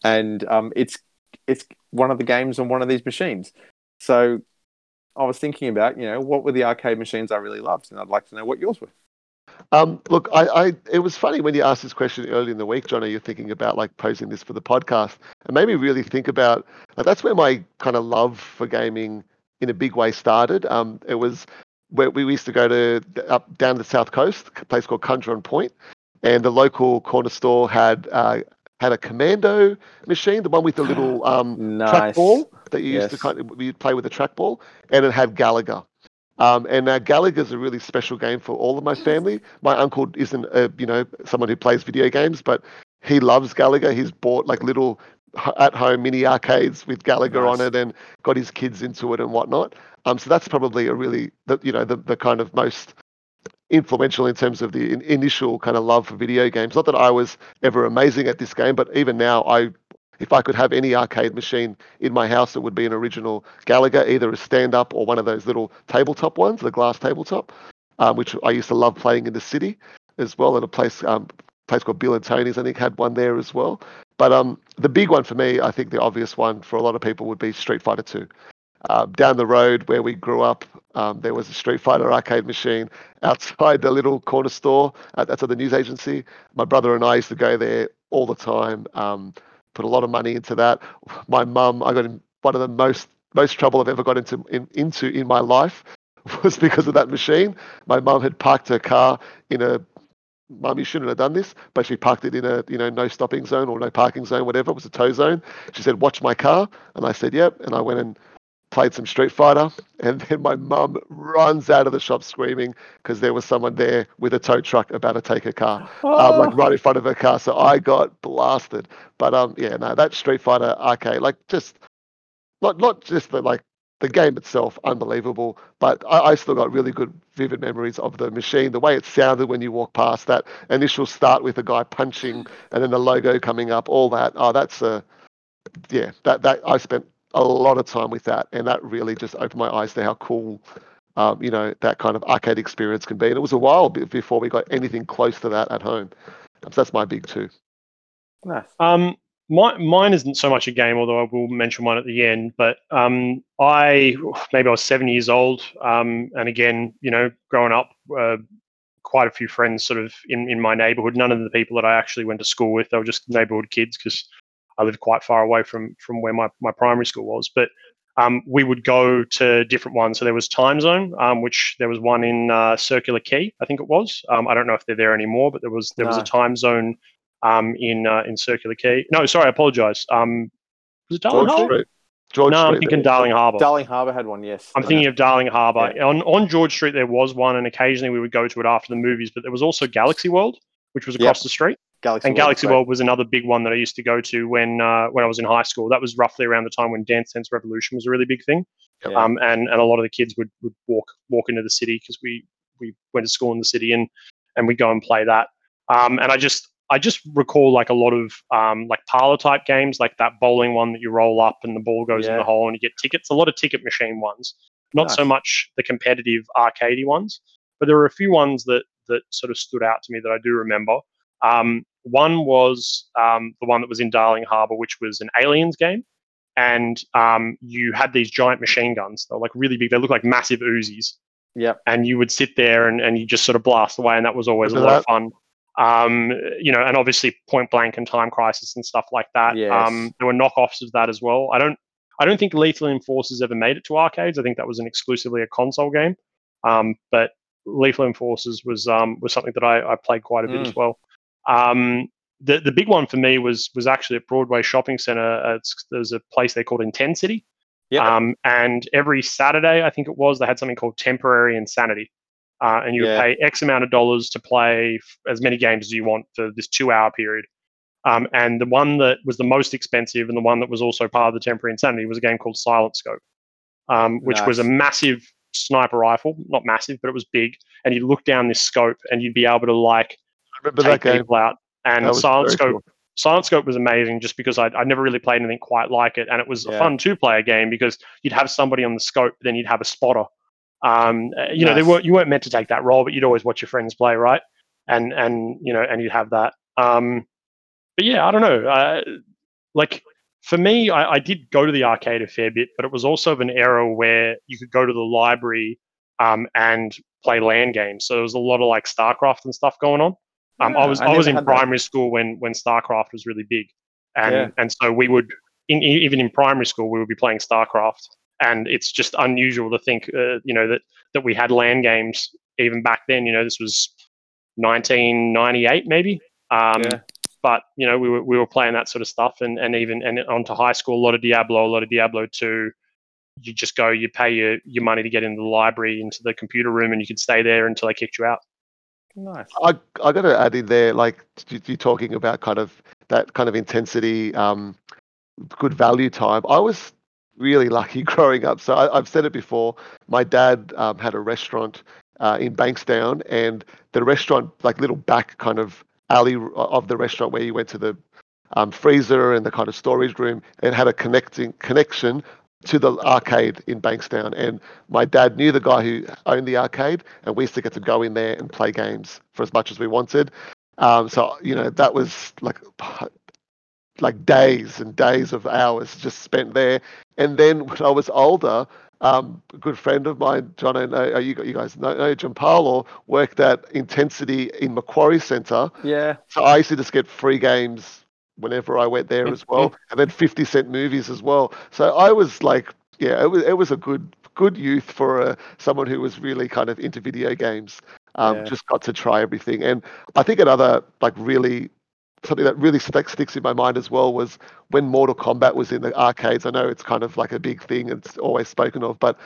And um, it's it's one of the games on one of these machines. So I was thinking about, you know, what were the arcade machines I really loved, and I'd like to know what yours were. Um, look, I, I, it was funny when you asked this question early in the week, John. Are You're thinking about like posing this for the podcast, and made me really think about. Like, that's where my kind of love for gaming in a big way started. Um, it was where we used to go to up down the south coast, a place called Conjuron Point, and the local corner store had uh, had a commando machine, the one with the little um, Nice. trackball that you used to kind of you play with a trackball, and it had Galaga. Um, and uh, Galaga's a really special game for all of my family. My uncle isn't, a, you know, someone who plays video games, but he loves Galaga. He's bought like little h- at-home mini arcades with Galaga on it, and got his kids into it and whatnot. Um, so that's probably a really, the, you know, the, the kind of most influential in terms of the in, initial kind of love for video games. Not that I was ever amazing at this game, but even now, I if I could have any arcade machine in my house, it would be an original Galaga, either a stand-up or one of those little tabletop ones, the glass tabletop, um, which I used to love playing in the city as well. At a place um, place called Bill and Tony's, I think had one there as well. But um, the big one for me, I think the obvious one for a lot of people would be Street Fighter Two. Um, down the road where we grew up, um, there was a Street Fighter arcade machine outside the little corner store. Uh, that's at the news agency. My brother and I used to go there all the time. Um, put a lot of money into that. My mum, I got in one of the most most trouble I've ever got into in, into in my life was because of that machine. My mum had parked her car in a Mum, you shouldn't have done this, but she parked it in a you know no stopping zone or no parking zone, whatever. It was a tow zone. She said, "Watch my car," and I said, "Yep." And I went and played some Street Fighter, and then my mum runs out of the shop screaming because there was someone there with a tow truck about to take her car, um, like right in front of her car. So I got blasted. But um, yeah, no, that Street Fighter arcade, like just not not just the like the game itself, unbelievable. But I, I still got really good, vivid memories of the machine, the way it sounded when you walk past that initial start with a guy punching and then the logo coming up, all that. Oh, that's a yeah, that that I spent a lot of time with that, and that really just opened my eyes to how cool. Um, you know that kind of arcade experience can be, and it was a while before we got anything close to that at home. So that's my big two. nice. Um, my, mine isn't so much a game, although I will mention one at the end. But um, I maybe I was seven years old, um, and again, you know, growing up, uh, quite a few friends sort of in, in my neighborhood. None of the people that I actually went to school with, they were just neighborhood kids because I lived quite far away from from where my, my primary school was. But um, we would go to different ones. So there was Time Zone, um, which there was one in uh, Circular Quay, I think it was. Um, I don't know if they're there anymore, but there was there was a Time Zone um, in uh, in Circular Quay. No, sorry, I apologise. Um, was it Darling George Harbour? Street. George No, I'm thinking there. Darling Harbour. Darling Harbour had one, yes. I'm thinking of Darling Harbour. Yeah. On on George Street there was one, and occasionally we would go to it after the movies. But there was also Galaxy World, which was Yep. across the street, Galaxy and World, Galaxy great. World was another big one that I used to go to when uh, when I was in high school. That was roughly around the time when Dance Dance Revolution was a really big thing. Yeah. Um, and and a lot of the kids would, would walk walk into the city because we we went to school in the city and and we'd go and play that. Um, and I just I just recall like a lot of um, like parlor type games, like that bowling one that you roll up and the ball goes in the hole and you get tickets. A lot of ticket machine ones, not so much the competitive arcadey ones, but there were a few ones that that sort of stood out to me that I do remember. Um, one was um, the one that was in Darling Harbour, which was an aliens game, and um, you had these giant machine guns. They were like really big. They looked like massive Uzis, Yep. and you would sit there and, and you just sort of blast away, and that was always a lot of fun. Um, you know, and obviously Point Blank and Time Crisis and stuff like that. Yes. Um, there were knockoffs of that as well. I don't, I don't think Lethal Enforcers ever made it to arcades. I think that was an exclusively a console game. Um, but Lethal Enforcers was um, was something that I, I played quite a bit Mm. as well. Um, the the big one for me was was actually at Broadway Shopping Centre. It's, there's a place there called Intencity. Yep. Um, and every Saturday, I think it was, they had something called Temporary Insanity. Uh, and you Yeah. pay X amount of dollars to play f- as many games as you want for this two hour period. Um, and the one that was the most expensive and the one that was also part of the Temporary Insanity was a game called Silent Scope, um, which was a massive sniper rifle. Not massive, but it was big. And you'd look down this scope and you'd be able to like take game. people out. And Silent Scope cool. Silent Scope was amazing just because I'd, I'd never really played anything quite like it. And it was a Yeah. fun two player game because you'd have somebody on the scope, then you'd have a spotter. Um, uh, you know, they weren't, you weren't meant to take that role, but you'd always watch your friends play, right? And, and you know, and you'd have that. Um, but yeah, I don't know. Uh, like for me, I, I did go to the arcade a fair bit, but it was also of an era where you could go to the library um, and play LAN games. So there was a lot of like StarCraft and stuff going on. Um, I was I I, was in had that. primary school when when StarCraft was really big, and Yeah. and so we would in, even in primary school we would be playing StarCraft, and it's just unusual to think uh, you know that that we had LAN games even back then. You know this was 1998 maybe. Um, Yeah. But you know we were we were playing that sort of stuff, and and even and onto high school a lot of Diablo, a lot of Diablo two. You just go, you pay your, your money to get into the library, into the computer room, and you could stay there until they kicked you out. Nice. I I got to add in there, like you- you're talking about kind of that kind of intensity, um, good value time. I was really lucky growing up. So I, I've said it before. My dad um, had a restaurant uh, in Bankstown, and the restaurant, like little back kind of alley of the restaurant where you went to the um, freezer and the kind of storage room, and had a connecting connection to the arcade in Bankstown. And my dad knew the guy who owned the arcade, and we used to get to go in there and play games for as much as we wanted. Um, so you know that was like like days and days of hours just spent there. And then when I was older, um, a good friend of mine, John, I know uh, you, you guys know, know John Paolo, worked at Intencity in Macquarie Centre. Yeah. So I used to just get free games whenever I went there as well, and then fifty cent movies as well. So I was like, yeah, it was it was a good good youth for uh, someone who was really kind of into video games. Um, Yeah. Just got to try everything, and I think another like really something that really stick, sticks in my mind as well was when Mortal Kombat was in the arcades. I know it's kind of like a big thing; it's always spoken of, but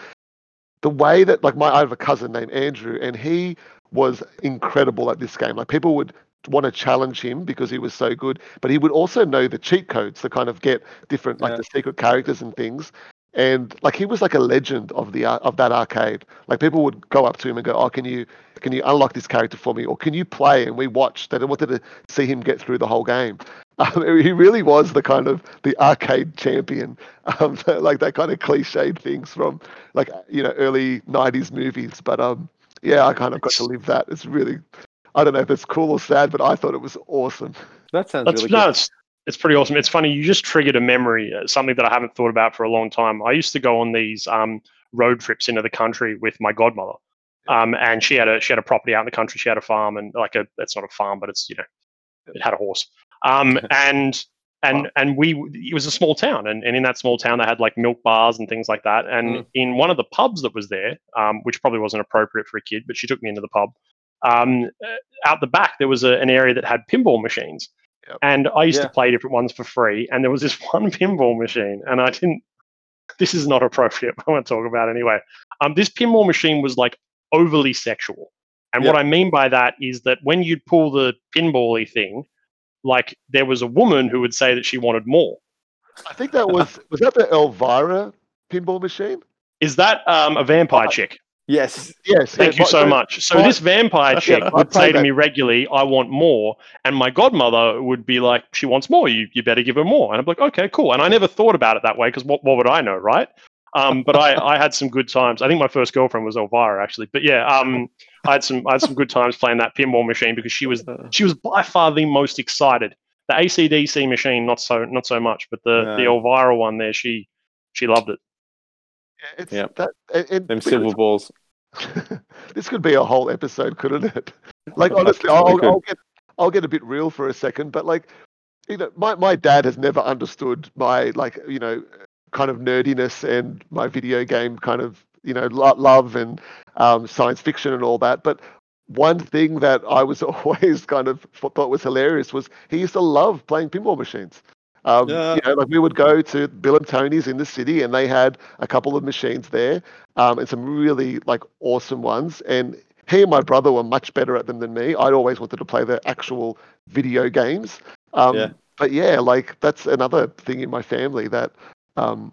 the way that like my I have a cousin named Andrew, and he was incredible at this game. Like people would want to challenge him because he was so good, but he would also know the cheat codes to kind of get different like Yeah. the secret characters and things. And like he was like a legend of the ar- of that arcade. Like people would go up to him and go, "Oh, can you can you unlock this character for me, or can you play?" And we watched. They wanted to see him get through the whole game. Um, he really was the kind of the arcade champion, um, like that kind of cliched things from like you know early '90s movies. But um, yeah, I kind of got to live that. It's really, I don't know if it's cool or sad, but I thought it was awesome. That sounds That's really no, good. it's it's pretty awesome. It's funny. You just triggered a memory, uh, something that I haven't thought about for a long time. I used to go on these um, road trips into the country with my godmother, um, and she had a she had a property out in the country. She had a farm and like a it's not a farm, but it's you know it had a horse. Um, and and Wow. and we it was a small town, and, and in that small town they had like milk bars and things like that. And Mm. in one of the pubs that was there, um, which probably wasn't appropriate for a kid, but she took me into the pub. Um, uh, out the back there was a, an area that had pinball machines, Yep. and I used Yeah. to play different ones for free. And there was this one pinball machine, and I didn't. This is not appropriate. But I want to talk about it anyway. Um, this pinball machine was like overly sexual. And what I mean by that is that when you'd pull the pinball-y thing, like there was a woman who would say that she wanted more. I think that was was that the Elvira pinball machine? Is that um, a vampire Uh, chick? Yes. Yes. Thank yeah, you my- so much. So my- this vampire chick I would say played to that. me regularly, "I want more," and my godmother would be like, "She wants more. You you better give her more." And I'm like, "Okay, cool." And I never thought about it that way because what what would I know, right? Um, but I, I had some good times. I think my first girlfriend was Elvira actually. But yeah, um, I had some I had some good times playing that pinball machine because she was Uh, she was by far the most excited. The ACDC machine, not so not so much, but the the Elvira one there, she she loved it. It's Yep. that and, and them silver balls. this could be a whole episode, couldn't it? Like honestly, I'll. I'll get I'll get a bit real for a second, but like you know, my, my dad has never understood my like you know kind of nerdiness and my video game kind of you know love and um, science fiction and all that. But one thing that I was always kind of thought was hilarious was he used to love playing pinball machines. Um, Yeah. You know, like we would go to Bill and Tony's in the city, and they had a couple of machines there, um, and some really like awesome ones. And he and my brother were much better at them than me. I'd always wanted to play the actual video games. Um, Yeah. But yeah, like that's another thing in my family that, um,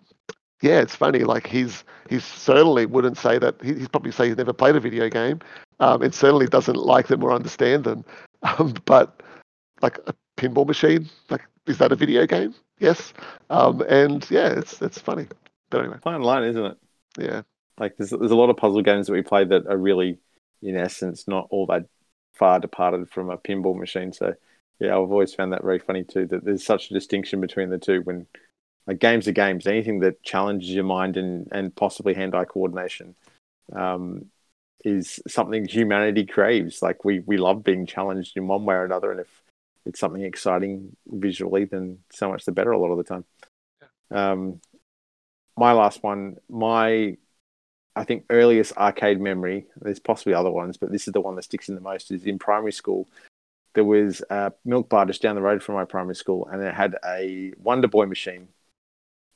yeah, it's funny. Like he's he certainly wouldn't say that. He, he'd probably say he's never played a video game, um, and certainly doesn't like them or understand them. Um, but like a pinball machine, like is that a video game? Yes. Um, and yeah, it's it's funny. But anyway, Fine line, isn't it? yeah. Like there's there's a lot of puzzle games that we play that are really, in essence, not all that far departed from a pinball machine. So yeah, I've always found that very funny too. That there's such a distinction between the two. When like games are games, anything that challenges your mind and and possibly hand-eye coordination, um, is something humanity craves. Like we we love being challenged in one way or another, and if it's something exciting visually, then so much the better. A lot of the time. Um, my last one, my I think earliest arcade memory, there's possibly other ones, but this is the one that sticks in the most, is in primary school. There was a milk bar just down the road from my primary school, and it had a Wonder Boy machine.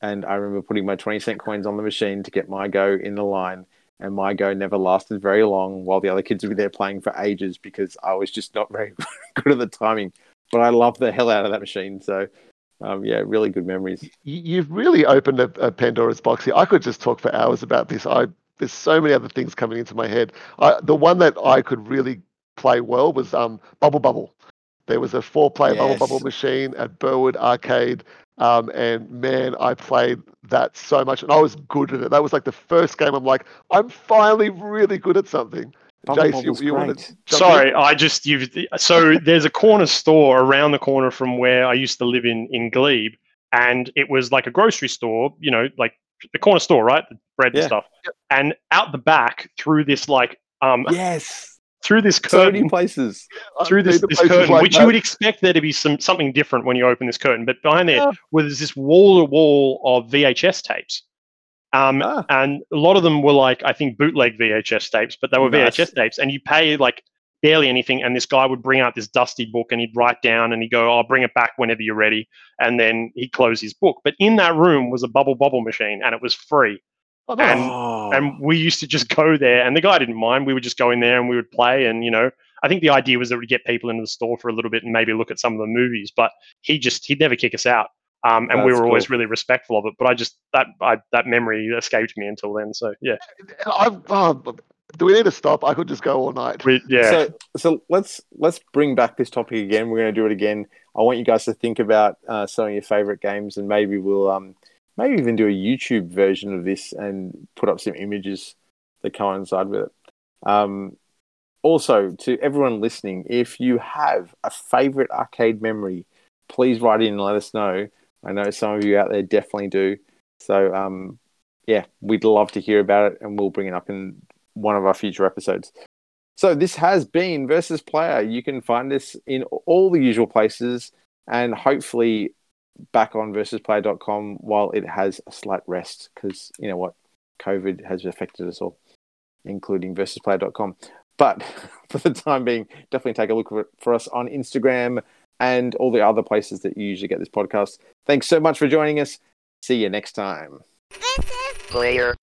And I remember putting my 20 cent coins on the machine to get my go in the line. And my go never lasted very long while the other kids were there playing for ages because I was just not very good at the timing. But I loved the hell out of that machine. So, um, yeah, really good memories. You've really opened a, a Pandora's box here. I could just talk for hours about this. I there's so many other things coming into my head. I, the one that I could really play well was um, Bubble Bobble. There was a four-player Bubble Bobble machine at Burwood Arcade, um, and man, I played that so much, and I was good at it. That was like the first game. I'm like, I'm finally really good at something. Bubble Jace, you, Bubble's you want to jump in? Sorry, I just you've so there's a corner store around the corner from where I used to live in in Glebe, and it was like a grocery store, you know, like the corner store, right? The bread Yeah. and stuff. And out the back through this like um Yes. Through this curtain. So many curtain places. Through this, this curtain, like which that. you would expect there to be some something different when you open this curtain, but behind there, Yeah. where there's this wall to wall of VHS tapes. Um, Ah. and a lot of them were like I think bootleg VHS tapes, but they were Nice. VHS tapes, and you pay like barely anything. And this guy would bring out this dusty book, and he'd write down, and he'd go, "I'll bring it back whenever you're ready," and then he'd close his book. But in that room was a bubble bobble machine, and it was free. Oh, and- Oh. And we used to just go there, and the guy didn't mind. We would just go in there and we would play, and you know. I think the idea was that we'd get people into the store for a little bit and maybe look at some of the movies, but he just he'd never kick us out. Um, and we That's were always really respectful of it. But I just that I, that memory escaped me until then. So yeah, I've, oh, do we need to stop? I could just go all night. we, yeah. So, so let's let's bring back this topic again. We're going to do it again. I want you guys to think about uh, some of your favorite games, and maybe we'll um maybe even do a YouTube version of this and put up some images that coincide with it. Um, also, to everyone listening, if you have a favorite arcade memory, please write in and let us know. I know some of you out there definitely do. So, um, yeah, we'd love to hear about it, and we'll bring it up in one of our future episodes. So this has been Versus Player. You can find us in all the usual places, and hopefully back on versusplayer.com while it has a slight rest because you know what, COVID has affected us all, including versusplayer.com. But for the time being, definitely take a look for, us on Instagram and all the other places that you usually get this podcast. Thanks so much for joining us. See you next time. Player.